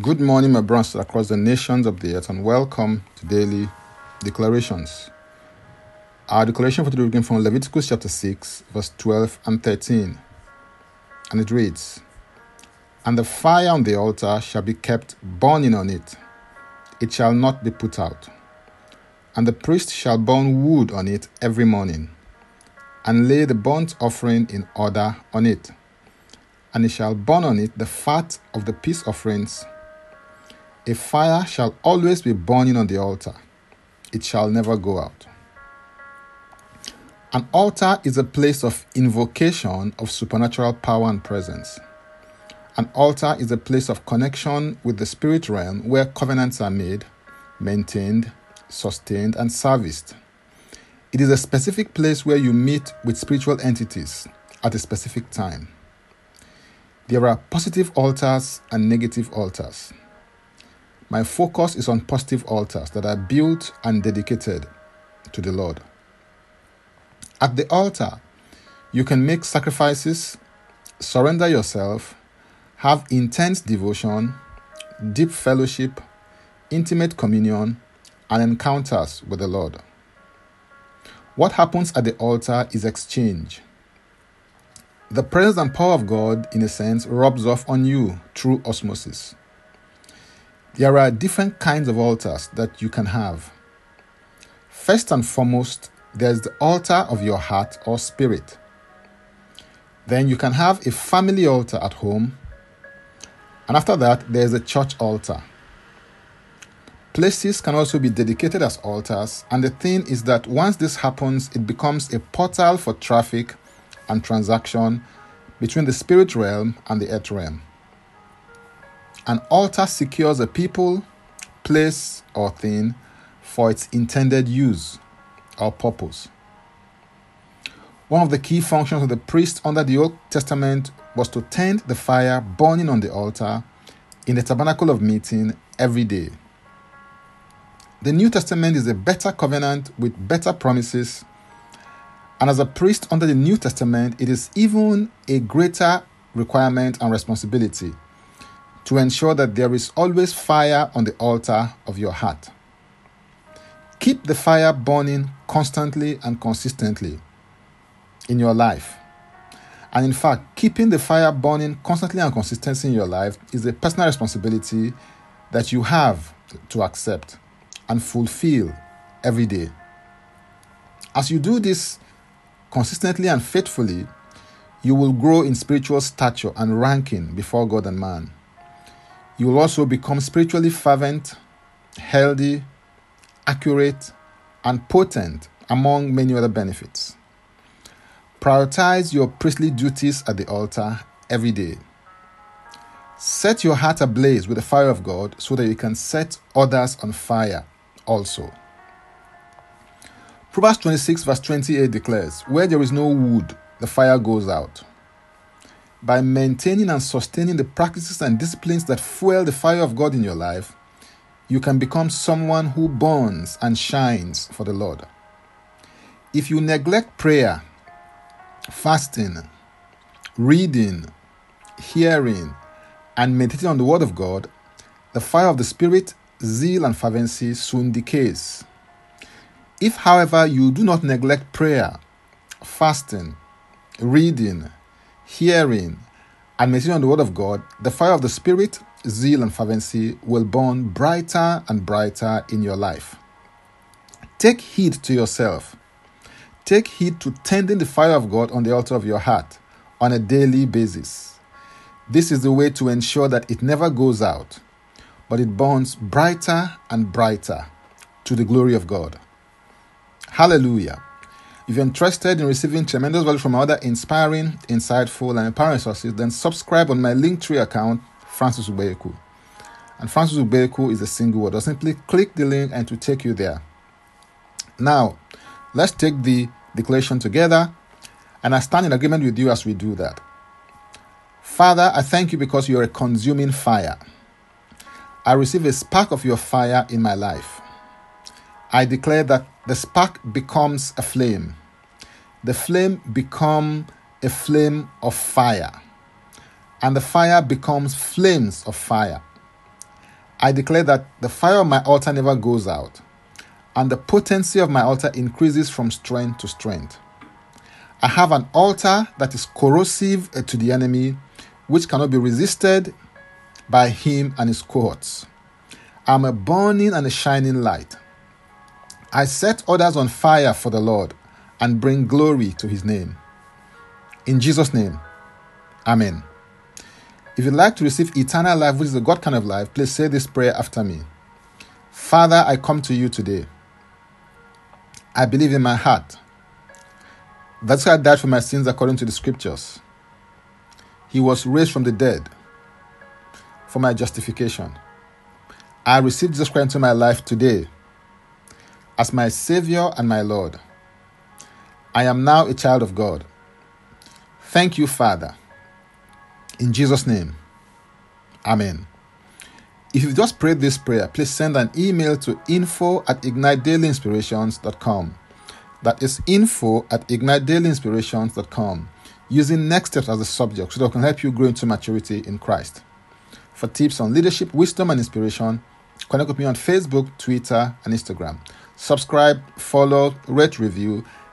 Good morning, my brothers across the nations of the earth, and welcome to daily declarations. Our declaration for today begins from Leviticus chapter 6, verse 12 and 13. And it reads And the fire on the altar shall be kept burning on it, it shall not be put out. And the priest shall burn wood on it every morning, and lay the burnt offering in order on it. And he shall burn on it the fat of the peace offerings a fire shall always be burning on the altar, it shall never go out. An altar is a place of invocation of supernatural power and presence. An altar is a place of connection with the spirit realm where covenants are made, maintained, sustained, and serviced. It is a specific place where you meet with spiritual entities at a specific time. There are positive altars and negative altars. My focus is on positive altars that are built and dedicated to the Lord. At the altar, you can make sacrifices, surrender yourself, have intense devotion, deep fellowship, intimate communion, and encounters with the Lord. What happens at the altar is exchange. The presence and power of God, in a sense, rubs off on you through osmosis. There are different kinds of altars that you can have. First and foremost, there's the altar of your heart or spirit. Then you can have a family altar at home. And after that, there's a church altar. Places can also be dedicated as altars, and the thing is that once this happens, it becomes a portal for traffic and transaction between the spirit realm and the earth realm. An altar secures a people, place, or thing for its intended use or purpose. One of the key functions of the priest under the Old Testament was to tend the fire burning on the altar in the tabernacle of meeting every day. The New Testament is a better covenant with better promises, and as a priest under the New Testament, it is even a greater requirement and responsibility to ensure that there is always fire on the altar of your heart. Keep the fire burning constantly and consistently in your life. And in fact, keeping the fire burning constantly and consistently in your life is a personal responsibility that you have to accept and fulfill every day. As you do this consistently and faithfully, you will grow in spiritual stature and ranking before God and man. You will also become spiritually fervent, healthy, accurate, and potent, among many other benefits. Prioritize your priestly duties at the altar every day. Set your heart ablaze with the fire of God so that you can set others on fire also. Proverbs 26, verse 28 declares, Where there is no wood, the fire goes out by maintaining and sustaining the practices and disciplines that fuel the fire of God in your life, you can become someone who burns and shines for the Lord. If you neglect prayer, fasting, reading, hearing, and meditating on the Word of God, the fire of the Spirit, zeal, and fervency soon decays. If, however, you do not neglect prayer, fasting, reading, hearing, and meditating on the Word of God, the fire of the Spirit, zeal, and fervency will burn brighter and brighter in your life. Take heed to yourself. Take heed to tending the fire of God on the altar of your heart on a daily basis. This is the way to ensure that it never goes out, but it burns brighter and brighter to the glory of God. Hallelujah. If you're interested in receiving tremendous value from other inspiring, insightful, and empowering sources, then subscribe on my Linktree account, Francis Ubeku. And Francis Ubeku is a single word. Or simply click the link and to take you there. Now, let's take the declaration together, and I stand in agreement with you as we do that. Father, I thank you because you're a consuming fire. I receive a spark of your fire in my life. I declare that the spark becomes a flame. The flame become a flame of fire. And the fire becomes flames of fire. I declare that the fire of my altar never goes out, and the potency of my altar increases from strength to strength. I have an altar that is corrosive eh, to the enemy, which cannot be resisted by him and his cohorts. I'm a burning and a shining light. I set others on fire for the Lord and bring glory to his name. In Jesus' name, Amen. If you'd like to receive eternal life, which is the God kind of life, please say this prayer after me. Father, I come to you today. I believe in my heart. That's why I died for my sins according to the scriptures. He was raised from the dead for my justification. I receive Jesus Christ into my life today as my Savior and my Lord. I am now a child of God. Thank you, Father. In Jesus' name, Amen. If you've just prayed this prayer, please send an email to info at ignitedailyinspirations.com. That is info at ignitedailyinspirations.com using next steps as a subject so that can help you grow into maturity in Christ. For tips on leadership, wisdom, and inspiration, connect with me on Facebook, Twitter, and Instagram. Subscribe, follow, rate, review,